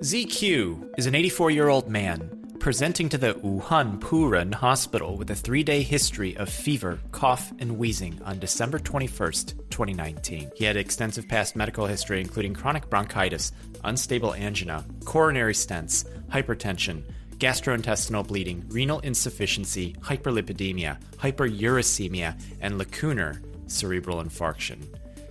ZQ is an 84 year old man presenting to the Wuhan Puren Hospital with a three day history of fever, cough, and wheezing on December 21st, 2019. He had extensive past medical history, including chronic bronchitis, unstable angina, coronary stents, hypertension, gastrointestinal bleeding, renal insufficiency, hyperlipidemia, hyperuricemia, and lacunar cerebral infarction.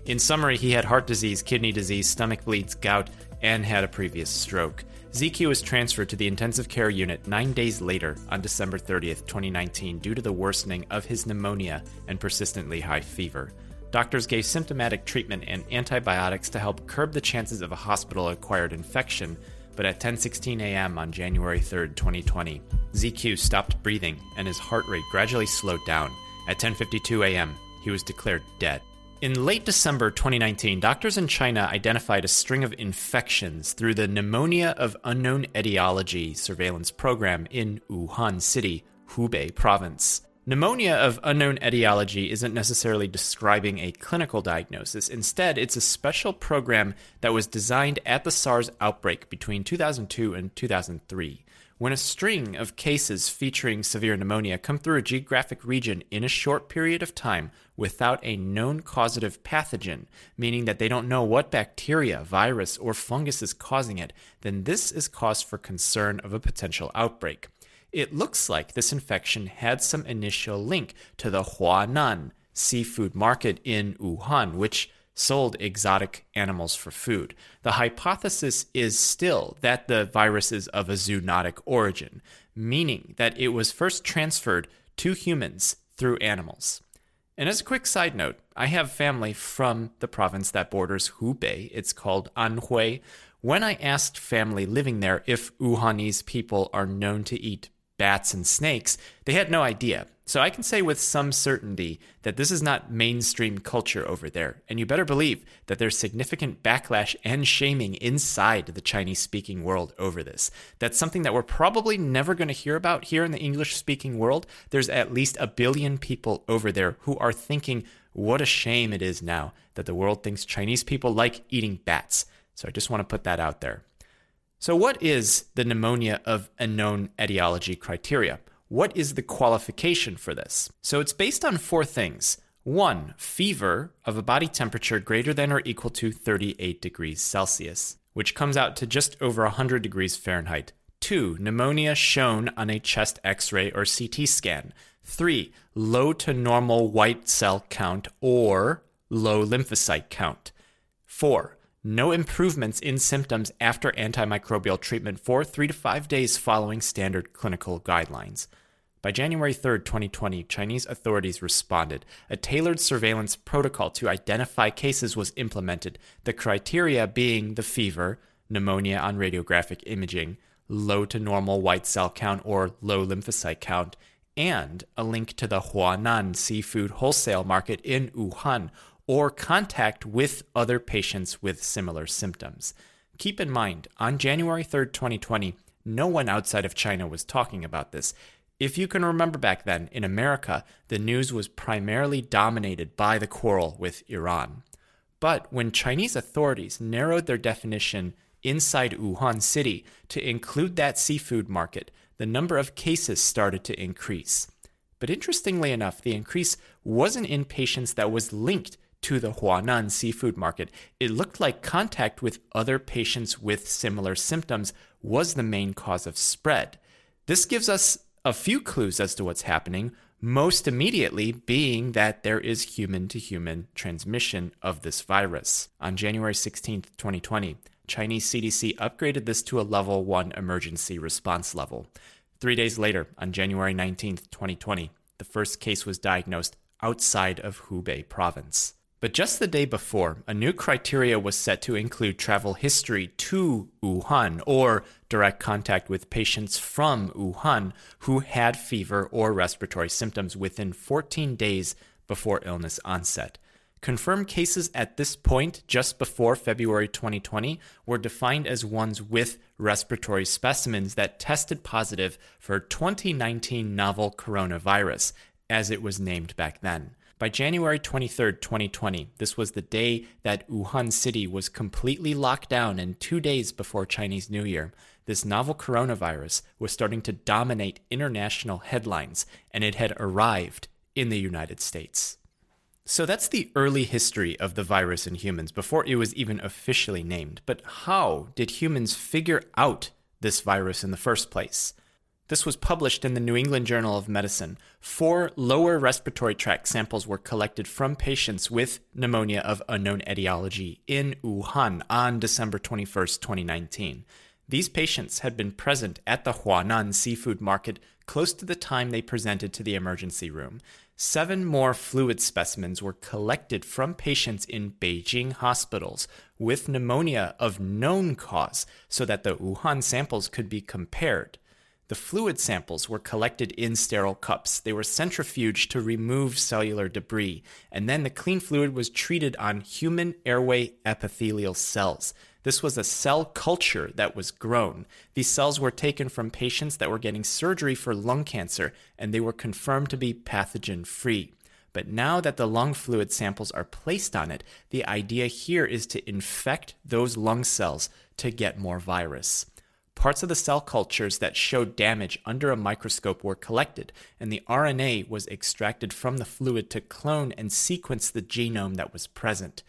In summary, he had heart disease, kidney disease, stomach bleeds, gout, and had a previous stroke. ZQ was transferred to the intensive care unit nine days later on December 30th, 2019, due to the worsening of his pneumonia and persistently high fever. Doctors gave symptomatic treatment and antibiotics to help curb the chances of a hospital acquired infection, but at 10:16 a.m. on January 3rd, 2020, ZQ stopped breathing and his heart rate gradually slowed down. At 10:52 a.m., he was declared dead. In late December 2019, doctors in China identified a string of infections through the Pneumonia of Unknown Etiology surveillance program in Wuhan City, Hubei province. Pneumonia of unknown etiology isn't necessarily describing a clinical diagnosis. Instead, it's a special program that was designed at the SARS outbreak between 2002 and 2003 when a string of cases featuring severe pneumonia come through a geographic region in a short period of time without a known causative pathogen, meaning that they don't know what bacteria, virus, or fungus is causing it, then this is cause for concern of a potential outbreak. It looks like this infection had some initial link to the Huanan seafood market in Wuhan, which sold exotic animals for food. The hypothesis is still that the virus is of a zoonotic origin, meaning that it was first transferred to humans through animals. And as a quick side note, I have family from the province that borders Hubei. It's called Anhui. When I asked family living there if Wuhanese people are known to eat bats and snakes, they had no idea. So I can say with some certainty that this is not mainstream culture over there, and you better believe that there's significant backlash and shaming inside the Chinese speaking world over this. That's something that we're probably never going to hear about here in the English speaking world. There's at least a billion people over there who are thinking, what a shame it is now that the world thinks Chinese people like eating bats. So I just want to put that out there. So, what is the pneumonia of unknown etiology criteria? What is the qualification for this? So it's based on four things. One, fever of a body temperature greater than or equal to 38 degrees Celsius, which comes out to just over 100 degrees Fahrenheit. Two, pneumonia shown on a chest x ray or CT scan. Three, low to normal white cell count or low lymphocyte count. Four, no improvements in symptoms after antimicrobial treatment for three to five days following standard clinical guidelines. By January 3, 2020, Chinese authorities responded. A tailored surveillance protocol to identify cases was implemented, the criteria being the fever, pneumonia on radiographic imaging, low to normal white cell count or low lymphocyte count, and a link to the Huanan seafood wholesale market in Wuhan or contact with other patients with similar symptoms. Keep in mind, on January 3, 2020, no one outside of China was talking about this. If you can remember back then, in America, the news was primarily dominated by the quarrel with Iran. But when Chinese authorities narrowed their definition inside Wuhan City to include that seafood market, the number of cases started to increase. But interestingly enough, the increase wasn't in patients that was linked to the Huanan seafood market. It looked like contact with other patients with similar symptoms was the main cause of spread. This gives us a few clues as to what's happening, most immediately being that there is human to human transmission of this virus. On January 16, 2020, Chinese CDC upgraded this to a level 1 emergency response level. Three days later, on January 19, 2020, the first case was diagnosed outside of Hubei province. But just the day before, a new criteria was set to include travel history to Wuhan or direct contact with patients from Wuhan who had fever or respiratory symptoms within 14 days before illness onset. Confirmed cases at this point, just before February 2020, were defined as ones with respiratory specimens that tested positive for 2019 novel coronavirus, as it was named back then. By January 23, 2020, this was the day that Wuhan City was completely locked down, and two days before Chinese New Year, this novel coronavirus was starting to dominate international headlines, and it had arrived in the United States. So that's the early history of the virus in humans before it was even officially named. But how did humans figure out this virus in the first place? This was published in the New England Journal of Medicine. Four lower respiratory tract samples were collected from patients with pneumonia of unknown etiology in Wuhan on December 21, 2019. These patients had been present at the Huanan seafood market close to the time they presented to the emergency room. Seven more fluid specimens were collected from patients in Beijing hospitals with pneumonia of known cause so that the Wuhan samples could be compared. The fluid samples were collected in sterile cups. They were centrifuged to remove cellular debris, and then the clean fluid was treated on human airway epithelial cells. This was a cell culture that was grown. These cells were taken from patients that were getting surgery for lung cancer, and they were confirmed to be pathogen free. But now that the lung fluid samples are placed on it, the idea here is to infect those lung cells to get more virus. Parts of the cell cultures that showed damage under a microscope were collected, and the RNA was extracted from the fluid to clone and sequence the genome that was present.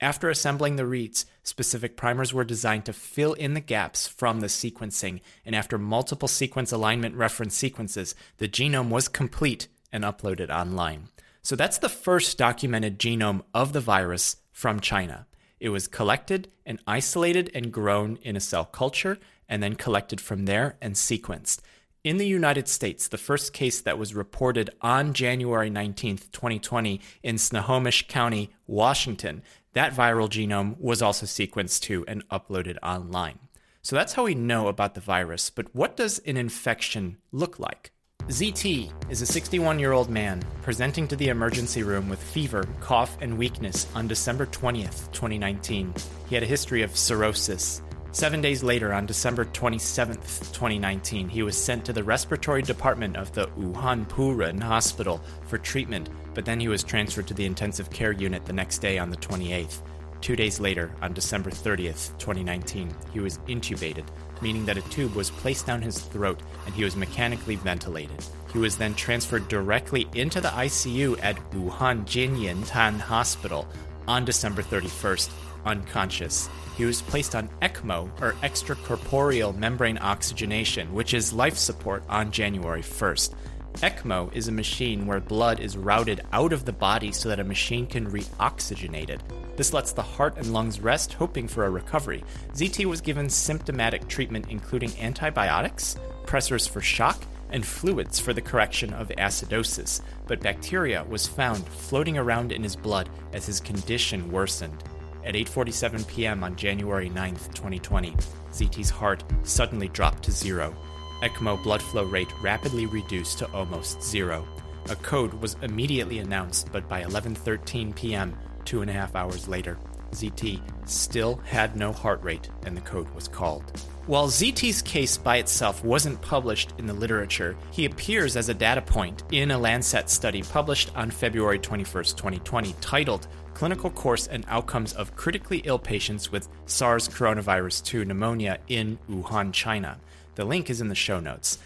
After assembling the reads, specific primers were designed to fill in the gaps from the sequencing, and after multiple sequence alignment reference sequences, the genome was complete and uploaded online. So that's the first documented genome of the virus from China. It was collected and isolated and grown in a cell culture, and then collected from there and sequenced. In the United States, the first case that was reported on January 19, 2020, in Snohomish County, Washington, that viral genome was also sequenced too and uploaded online. So that's how we know about the virus, but what does an infection look like? ZT is a 61 year old man presenting to the emergency room with fever, cough, and weakness on December 20th, 2019. He had a history of cirrhosis. Seven days later, on December 27th, 2019, he was sent to the respiratory department of the Wuhan Purun Hospital for treatment but then he was transferred to the intensive care unit the next day on the 28th. Two days later, on December 30th, 2019, he was intubated, meaning that a tube was placed down his throat and he was mechanically ventilated. He was then transferred directly into the ICU at Wuhan Jianyin Tan Hospital on December 31st, unconscious. He was placed on ECMO, or extracorporeal membrane oxygenation, which is life support, on January 1st. ECMO is a machine where blood is routed out of the body so that a machine can reoxygenate it. This lets the heart and lungs rest, hoping for a recovery. ZT was given symptomatic treatment including antibiotics, pressors for shock, and fluids for the correction of acidosis, but bacteria was found floating around in his blood as his condition worsened. At 8:47 p.m. on January 9, 2020, ZT's heart suddenly dropped to zero. ECMO blood flow rate rapidly reduced to almost zero. A code was immediately announced, but by 11:13 p.m., two and a half hours later, ZT still had no heart rate and the code was called. While ZT's case by itself wasn't published in the literature, he appears as a data point in a Lancet study published on February 21, 2020, titled Clinical Course and Outcomes of Critically Ill Patients with SARS Coronavirus 2 Pneumonia in Wuhan, China. The link is in the show notes.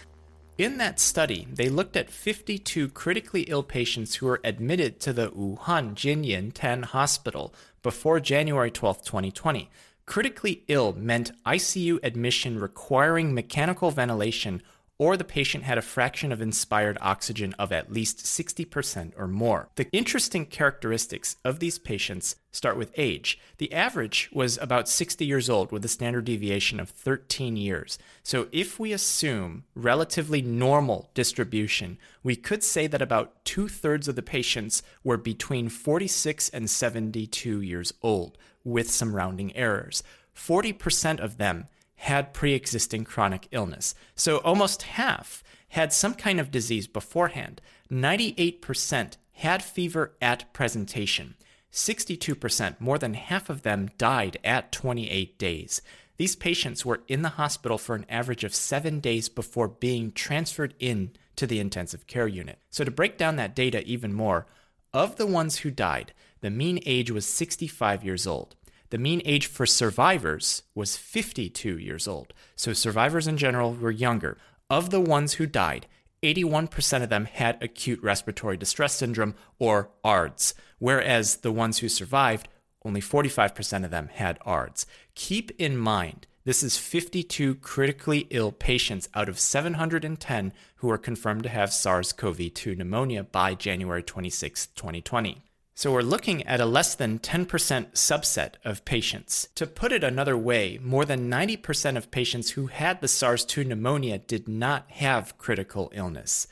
In that study, they looked at 52 critically ill patients who were admitted to the Wuhan Jianyin Tan Hospital before January 12, 2020. Critically ill meant ICU admission requiring mechanical ventilation or the patient had a fraction of inspired oxygen of at least 60% or more. The interesting characteristics of these patients start with age. The average was about 60 years old with a standard deviation of 13 years. So if we assume relatively normal distribution, we could say that about two thirds of the patients were between 46 and 72 years old, with some rounding errors. 40% of them had pre existing chronic illness. So almost half had some kind of disease beforehand. 98% had fever at presentation. 62%, more than half of them, died at 28 days. These patients were in the hospital for an average of seven days before being transferred in to the intensive care unit. So, to break down that data even more, Of the ones who died, the mean age was 65 years old. The mean age for survivors was 52 years old. So survivors in general were younger. Of the ones who died, 81% of them had acute respiratory distress syndrome or ARDS, whereas the ones who survived, only 45% of them had ARDS. Keep in mind, this is 52 critically ill patients out of 710 who were confirmed to have SARS CoV 2 pneumonia by January 26, 2020. So we're looking at a less than 10% subset of patients. To put it another way, more than 90% of patients who had the SARS 2 pneumonia did not have critical illness.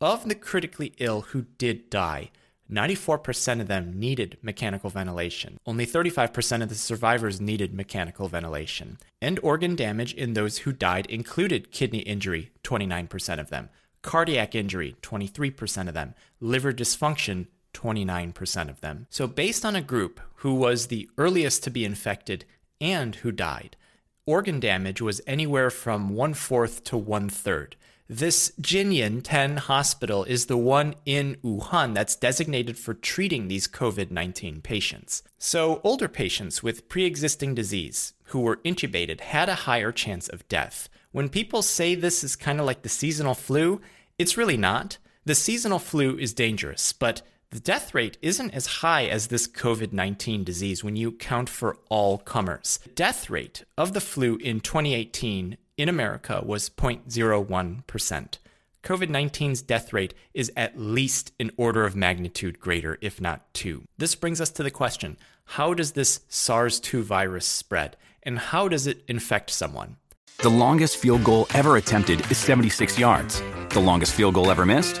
Of the critically ill who did die, 94% of them needed mechanical ventilation. Only 35% of the survivors needed mechanical ventilation. And organ damage in those who died included kidney injury, 29% of them, cardiac injury, 23% of them, liver dysfunction, 29% of them. So, based on a group who was the earliest to be infected and who died, organ damage was anywhere from one fourth to one third. This Jinying 10 hospital is the one in Wuhan that's designated for treating these COVID 19 patients. So, older patients with pre existing disease who were intubated had a higher chance of death. When people say this is kind of like the seasonal flu, it's really not. The seasonal flu is dangerous, but the death rate isn't as high as this COVID 19 disease when you count for all comers. The death rate of the flu in 2018 in America was 0.01%. COVID 19's death rate is at least an order of magnitude greater, if not two. This brings us to the question how does this SARS 2 virus spread, and how does it infect someone? The longest field goal ever attempted is 76 yards. The longest field goal ever missed?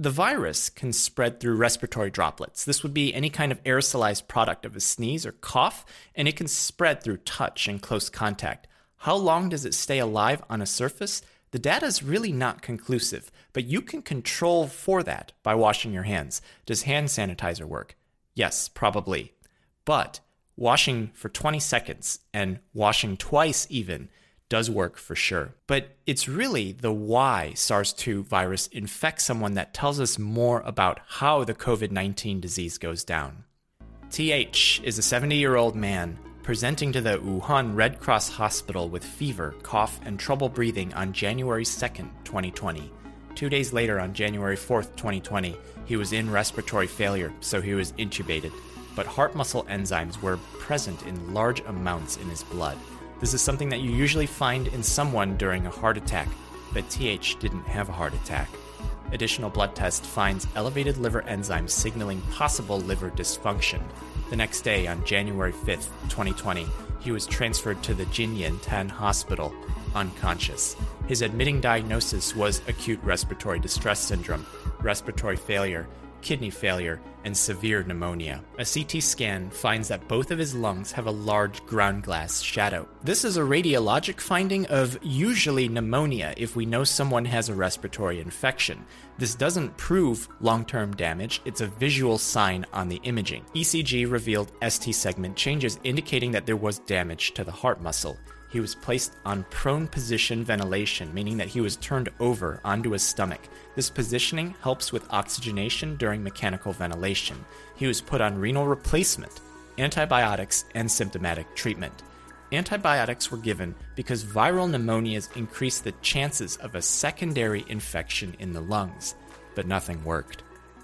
the virus can spread through respiratory droplets. This would be any kind of aerosolized product of a sneeze or cough, and it can spread through touch and close contact. How long does it stay alive on a surface? The data is really not conclusive, but you can control for that by washing your hands. Does hand sanitizer work? Yes, probably. But washing for 20 seconds and washing twice even does work for sure. But it's really the why SARS 2 virus infects someone that tells us more about how the COVID 19 disease goes down. TH is a 70 year old man presenting to the Wuhan Red Cross Hospital with fever, cough, and trouble breathing on January 2, 2020. Two days later, on January 4, 2020, he was in respiratory failure, so he was intubated. But heart muscle enzymes were present in large amounts in his blood. This is something that you usually find in someone during a heart attack, but TH didn't have a heart attack. Additional blood test finds elevated liver enzymes signaling possible liver dysfunction. The next day, on January 5th, 2020, he was transferred to the Jinying 10 hospital, unconscious. His admitting diagnosis was acute respiratory distress syndrome, respiratory failure, kidney failure, and severe pneumonia. A CT scan finds that both of his lungs have a large ground glass shadow. This is a radiologic finding of usually pneumonia if we know someone has a respiratory infection. This doesn't prove long term damage, it's a visual sign on the imaging. ECG revealed ST segment changes indicating that there was damage to the heart muscle he was placed on prone position ventilation, meaning that he was turned over onto his stomach. This positioning helps with oxygenation during mechanical ventilation. He was put on renal replacement, antibiotics, and symptomatic treatment. Antibiotics were given because viral pneumonias increase the chances of a secondary infection in the lungs, but nothing worked.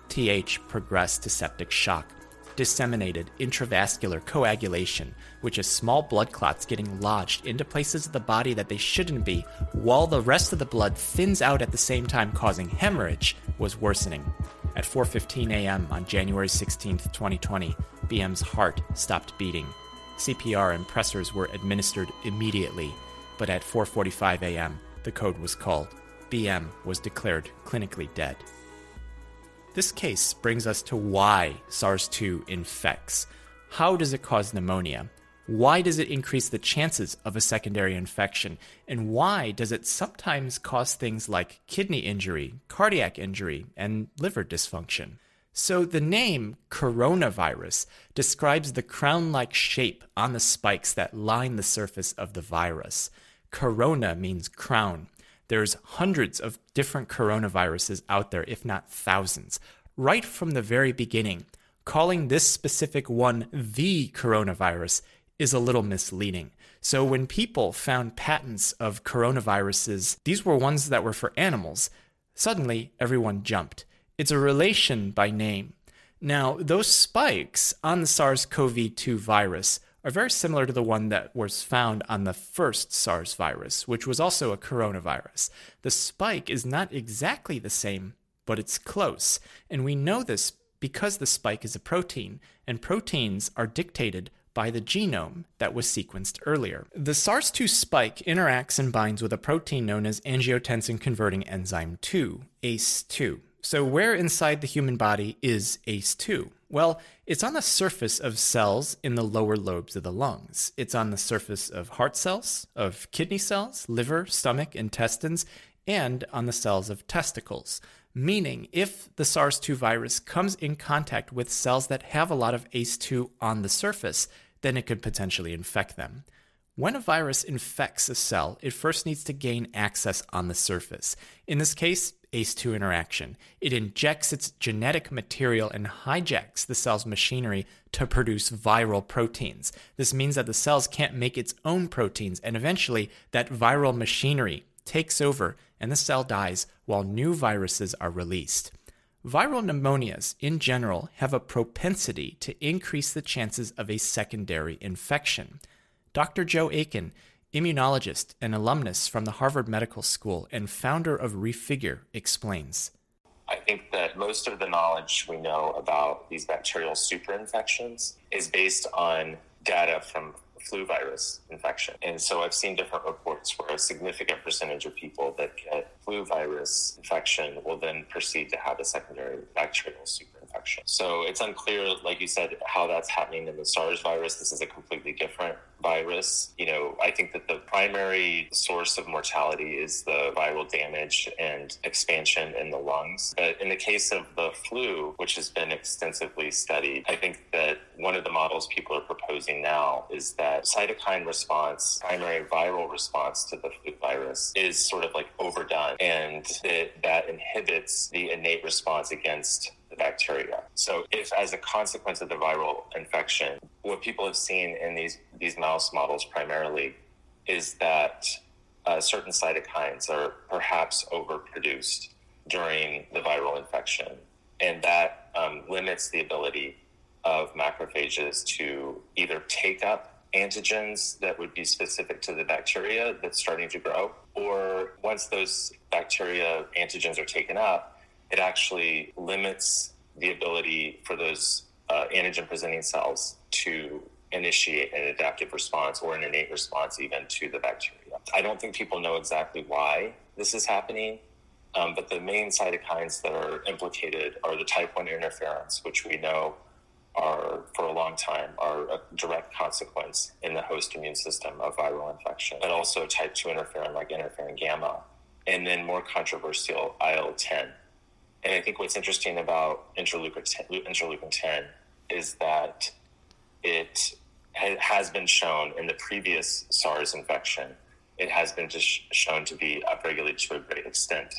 TH progressed to septic shock, disseminated intravascular coagulation, which is small blood clots getting lodged into places of the body that they shouldn't be, while the rest of the blood thins out at the same time causing hemorrhage, was worsening. At 4:15 a.m. on January 16, 2020, BM's heart stopped beating. CPR and pressors were administered immediately, but at 4:45 a.m., the code was called. BM was declared clinically dead. This case brings us to why SARS 2 infects. How does it cause pneumonia? Why does it increase the chances of a secondary infection? And why does it sometimes cause things like kidney injury, cardiac injury, and liver dysfunction? So, the name coronavirus describes the crown like shape on the spikes that line the surface of the virus. Corona means crown. There's hundreds of different coronaviruses out there, if not thousands. Right from the very beginning, calling this specific one the coronavirus is a little misleading. So when people found patents of coronaviruses, these were ones that were for animals, suddenly everyone jumped. It's a relation by name. Now, those spikes on the SARS CoV 2 virus are very similar to the one that was found on the first SARS virus, which was also a coronavirus. The spike is not exactly the same, but it's close. And we know this because the spike is a protein, and proteins are dictated by the genome that was sequenced earlier. The SARS 2 spike interacts and binds with a protein known as angiotensin converting enzyme 2, ACE2. So, where inside the human body is ACE2? Well, it's on the surface of cells in the lower lobes of the lungs. It's on the surface of heart cells, of kidney cells, liver, stomach, intestines, and on the cells of testicles. Meaning, if the SARS 2 virus comes in contact with cells that have a lot of ACE2 on the surface, then it could potentially infect them. When a virus infects a cell, it first needs to gain access on the surface. In this case, ACE2 interaction. It injects its genetic material and hijacks the cell's machinery to produce viral proteins. This means that the cells can't make its own proteins, and eventually, that viral machinery takes over and the cell dies while new viruses are released. Viral pneumonias, in general, have a propensity to increase the chances of a secondary infection. Dr. Joe Aiken, immunologist and alumnus from the Harvard Medical School and founder of Refigure, explains. I think that most of the knowledge we know about these bacterial superinfections is based on data from flu virus infection. And so I've seen different reports where a significant percentage of people that get flu virus infection will then proceed to have a secondary bacterial superinfection. So it's unclear, like you said, how that's happening in the SARS virus. This is a completely different virus. You know, I think that the primary source of mortality is the viral damage and expansion in the lungs. But in the case of the flu, which has been extensively studied, I think that one of the models people are proposing now is that cytokine response, primary viral response to the flu virus, is sort of like overdone and that, that inhibits the innate response against the bacteria. So, if as a consequence of the viral infection, what people have seen in these these mouse models primarily is that uh, certain cytokines are perhaps overproduced during the viral infection, and that um, limits the ability of macrophages to either take up antigens that would be specific to the bacteria that's starting to grow, or once those bacteria antigens are taken up, it actually limits the ability for those uh, antigen presenting cells to initiate an adaptive response or an innate response even to the bacteria. I don't think people know exactly why this is happening, um, but the main cytokines that are implicated are the type 1 interferons, which we know are for a long time are a direct consequence in the host immune system of viral infection, but also type 2 interferon like interferon gamma, and then more controversial IL 10. And I think what's interesting about interleukin 10, interleukin 10 is that it has been shown in the previous SARS infection, it has been shown to be upregulated to a great extent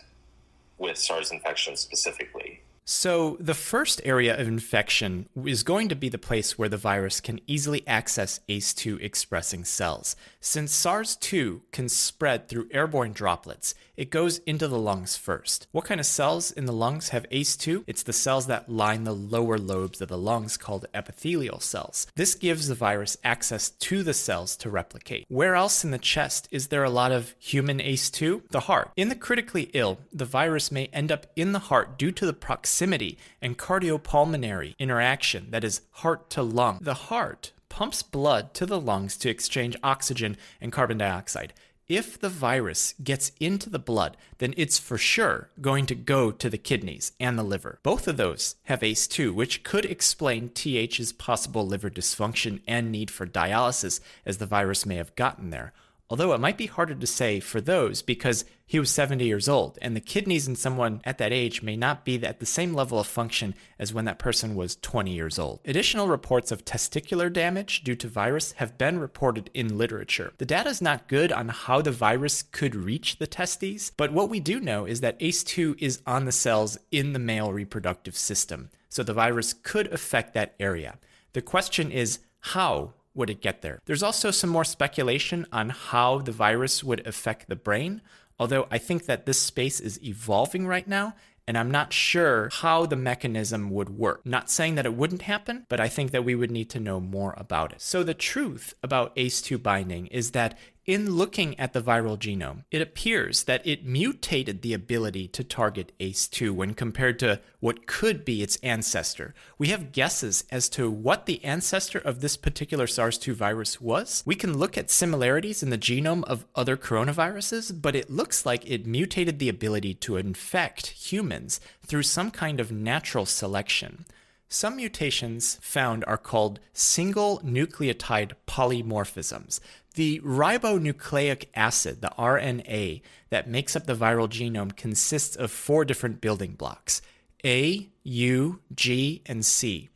with SARS infection specifically. So, the first area of infection is going to be the place where the virus can easily access ACE2 expressing cells. Since SARS 2 can spread through airborne droplets, it goes into the lungs first. What kind of cells in the lungs have ACE2? It's the cells that line the lower lobes of the lungs called epithelial cells. This gives the virus access to the cells to replicate. Where else in the chest is there a lot of human ACE2? The heart. In the critically ill, the virus may end up in the heart due to the proximity and cardiopulmonary interaction, that is, heart to lung. The heart pumps blood to the lungs to exchange oxygen and carbon dioxide. if the virus gets into the blood, then it's for sure going to go to the kidneys and the liver. Both of those have ACE2, which could explain TH's possible liver dysfunction and need for dialysis as the virus may have gotten there although it might be harder to say for those because he was 70 years old, and the kidneys in someone at that age may not be at the same level of function as when that person was 20 years old. Additional reports of testicular damage due to virus have been reported in literature. The data is not good on how the virus could reach the testes, but what we do know is that ACE2 is on the cells in the male reproductive system, so the virus could affect that area. The question is, how would it get there? There's also some more speculation on how the virus would affect the brain, although I think that this space is evolving right now. And I'm not sure how the mechanism would work. Not saying that it wouldn't happen, but I think that we would need to know more about it. So, the truth about ACE2 binding is that in looking at the viral genome, it appears that it mutated the ability to target ACE2 when compared to what could be its ancestor. We have guesses as to what the ancestor of this particular SARS 2 virus was. We can look at similarities in the genome of other coronaviruses, but it looks like it mutated the ability to infect humans through some kind of natural selection. Some mutations found are called single nucleotide polymorphisms. The ribonucleic acid, the RNA, that makes up the viral genome consists of four different building blocks A, U, G, and C.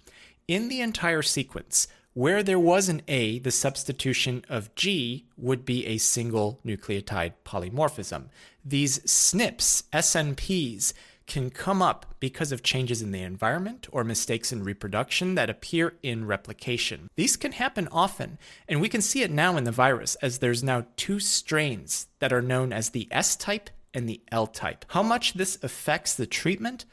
In the entire sequence, where there was an A, the substitution of G would be a single nucleotide polymorphism. These SNPs, SNPs, can come up because of changes in the environment or mistakes in reproduction that appear in replication. These can happen often, and we can see it now in the virus as there's now two strains that are known as the S type and the L type. How much this affects the treatment,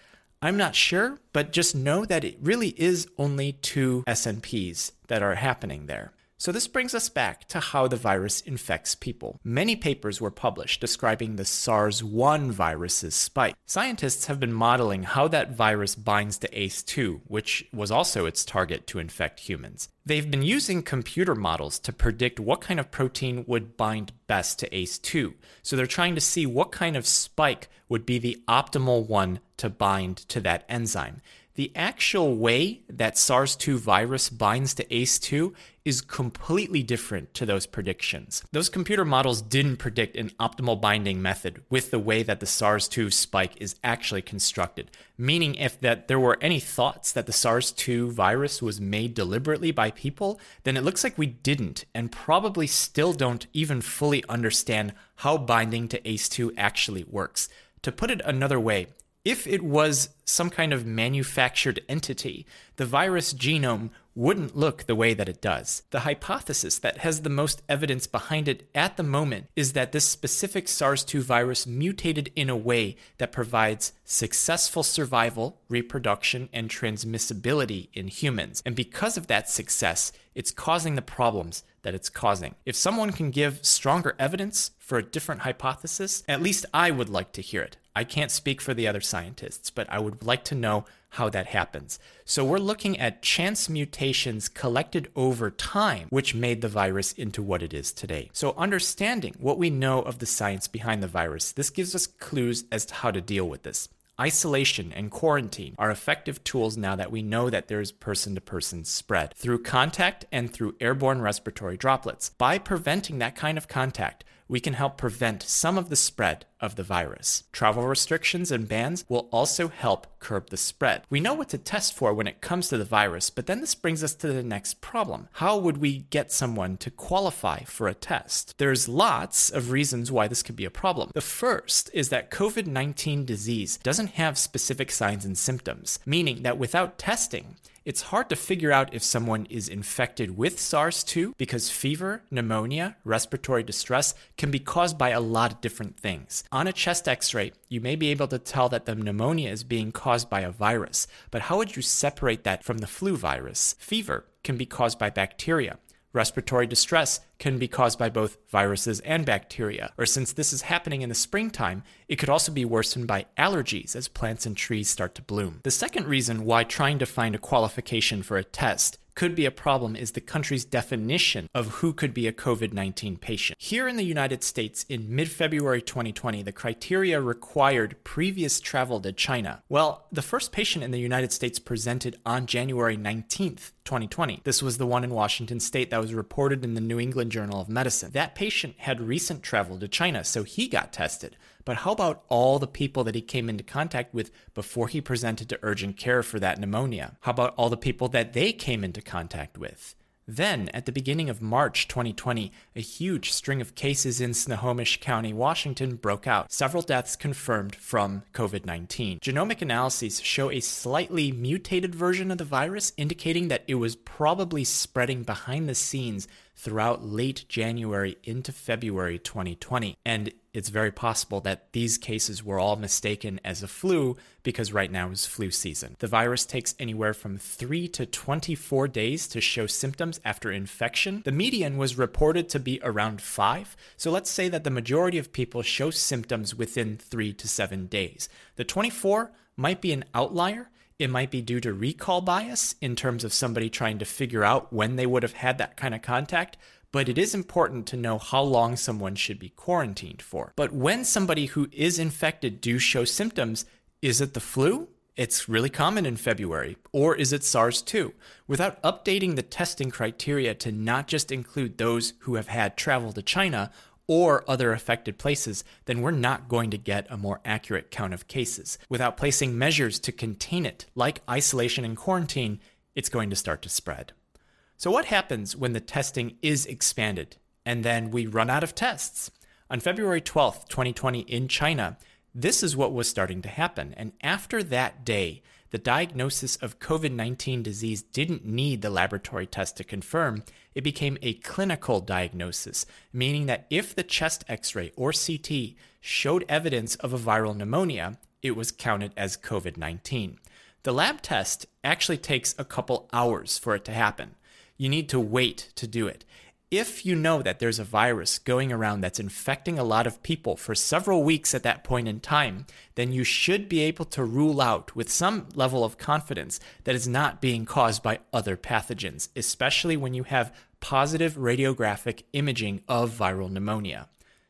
I'm not sure, but just know that it really is only two SNPs that are happening there. So, this brings us back to how the virus infects people. Many papers were published describing the SARS 1 virus's spike. Scientists have been modeling how that virus binds to ACE2, which was also its target to infect humans. They've been using computer models to predict what kind of protein would bind best to ACE2. So, they're trying to see what kind of spike would be the optimal one to bind to that enzyme. The actual way that SARS 2 virus binds to ACE2 is completely different to those predictions. Those computer models didn't predict an optimal binding method with the way that the SARS 2 spike is actually constructed, meaning if that there were any thoughts that the SARS 2 virus was made deliberately by people, then it looks like we didn't and probably still don't even fully understand how binding to ACE2 actually works. To put it another way, if it was some kind of manufactured entity, the virus genome wouldn't look the way that it does. The hypothesis that has the most evidence behind it at the moment is that this specific SARS 2 virus mutated in a way that provides successful survival, reproduction, and transmissibility in humans. And because of that success, it's causing the problems that it's causing. If someone can give stronger evidence for a different hypothesis, at least I would like to hear it. I can't speak for the other scientists, but I would like to know how that happens. So we're looking at chance mutations collected over time, which made the virus into what it is today. So understanding what we know of the science behind the virus, this gives us clues as to how to deal with this. Isolation and quarantine are effective tools now that we know that there is person to person spread through contact and through airborne respiratory droplets. By preventing that kind of contact, we can help prevent some of the spread of the virus. Travel restrictions and bans will also help curb the spread. We know what to test for when it comes to the virus, but then this brings us to the next problem. How would we get someone to qualify for a test? There's lots of reasons why this could be a problem. The first is that COVID 19 disease doesn't have specific signs and symptoms, meaning that without testing, it's hard to figure out if someone is infected with SARS 2 because fever, pneumonia, respiratory distress can be caused by a lot of different things. On a chest x ray, you may be able to tell that the pneumonia is being caused by a virus, but how would you separate that from the flu virus? Fever can be caused by bacteria. Respiratory distress can be caused by both viruses and bacteria, or since this is happening in the springtime, it could also be worsened by allergies as plants and trees start to bloom. The second reason why trying to find a qualification for a test could be a problem is the country's definition of who could be a COVID 19 patient. Here in the United States, in mid February 2020, the criteria required previous travel to China. Well, the first patient in the United States presented on January 19th, 2020. This was the one in Washington state that was reported in the New England Journal of Medicine. That patient had recent travel to China, so he got tested. But how about all the people that he came into contact with before he presented to urgent care for that pneumonia? How about all the people that they came into contact with? Then, at the beginning of March 2020, a huge string of cases in Snohomish County, Washington broke out, several deaths confirmed from COVID 19. Genomic analyses show a slightly mutated version of the virus, indicating that it was probably spreading behind the scenes throughout late January into February 2020. And it's very possible that these cases were all mistaken as a flu because right now is flu season. The virus takes anywhere from 3 to 24 days to show symptoms after infection. The median was reported to be around 5, so let's say that the majority of people show symptoms within 3 to 7 days. The 24 might be an outlier it might be due to recall bias in terms of somebody trying to figure out when they would have had that kind of contact, but it is important to know how long someone should be quarantined for. But when somebody who is infected do show symptoms, is it the flu? It's really common in February. Or is it SARS 2? Without updating the testing criteria to not just include those who have had travel to China or other affected places, then we're not going to get a more accurate count of cases. Without placing measures to contain it, like isolation and quarantine, it's going to start to spread. So, what happens when the testing is expanded and then we run out of tests? On February 12th, 2020, in China, this is what was starting to happen. And after that day, the diagnosis of COVID 19 disease didn't need the laboratory test to confirm. It became a clinical diagnosis, meaning that if the chest x ray or CT showed evidence of a viral pneumonia, it was counted as COVID 19. The lab test actually takes a couple hours for it to happen. You need to wait to do it if you know that there's a virus going around that's infecting a lot of people for several weeks at that point in time, then you should be able to rule out with some level of confidence that it's not being caused by other pathogens, especially when you have positive radiographic imaging of viral pneumonia.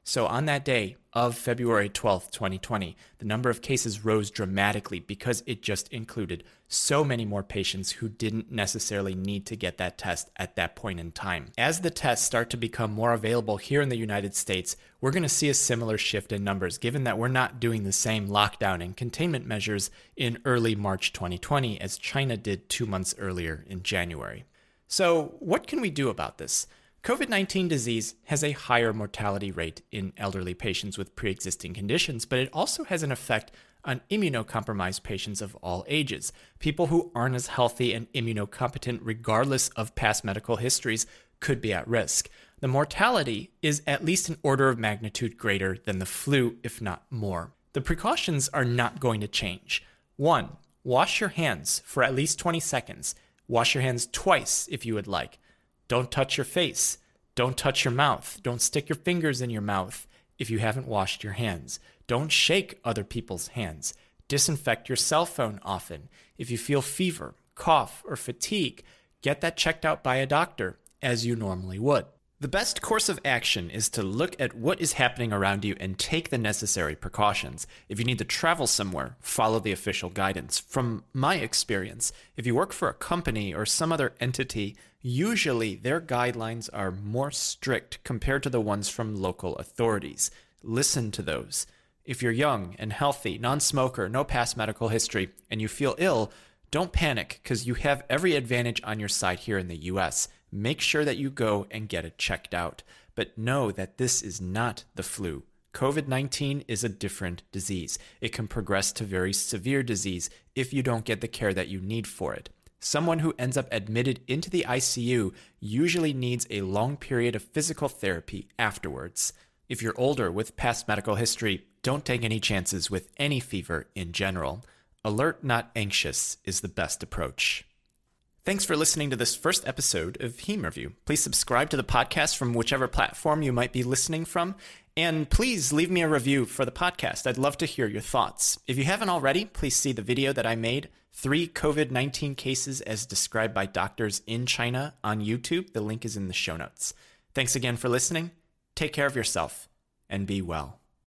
So on that day of February 12th, 2020, the number of cases rose dramatically because it just included so many more patients who didn't necessarily need to get that test at that point in time. As the tests start to become more available here in the United States, we're going to see a similar shift in numbers given that we're not doing the same lockdown and containment measures in early March 2020 as China did 2 months earlier in January. So, what can we do about this? COVID 19 disease has a higher mortality rate in elderly patients with pre existing conditions, but it also has an effect on immunocompromised patients of all ages. People who aren't as healthy and immunocompetent, regardless of past medical histories, could be at risk. The mortality is at least an order of magnitude greater than the flu, if not more. The precautions are not going to change. One, wash your hands for at least 20 seconds. Wash your hands twice if you would like. Don't touch your face. Don't touch your mouth. Don't stick your fingers in your mouth if you haven't washed your hands. Don't shake other people's hands. Disinfect your cell phone often. If you feel fever, cough, or fatigue, get that checked out by a doctor as you normally would. The best course of action is to look at what is happening around you and take the necessary precautions. If you need to travel somewhere, follow the official guidance. From my experience, if you work for a company or some other entity, usually their guidelines are more strict compared to the ones from local authorities. Listen to those. If you're young and healthy, non smoker, no past medical history, and you feel ill, don't panic because you have every advantage on your side here in the US make sure that you go and get it checked out. But know that this is not the flu. COVID 19 is a different disease. It can progress to very severe disease if you don't get the care that you need for it. Someone who ends up admitted into the ICU usually needs a long period of physical therapy afterwards. If you're older with past medical history, don't take any chances with any fever in general. Alert, not anxious, is the best approach. Thanks for listening to this first episode of Heme Review. Please subscribe to the podcast from whichever platform you might be listening from. And please leave me a review for the podcast. I'd love to hear your thoughts. If you haven't already, please see the video that I made Three COVID 19 Cases as Described by Doctors in China on YouTube. The link is in the show notes. Thanks again for listening. Take care of yourself and be well.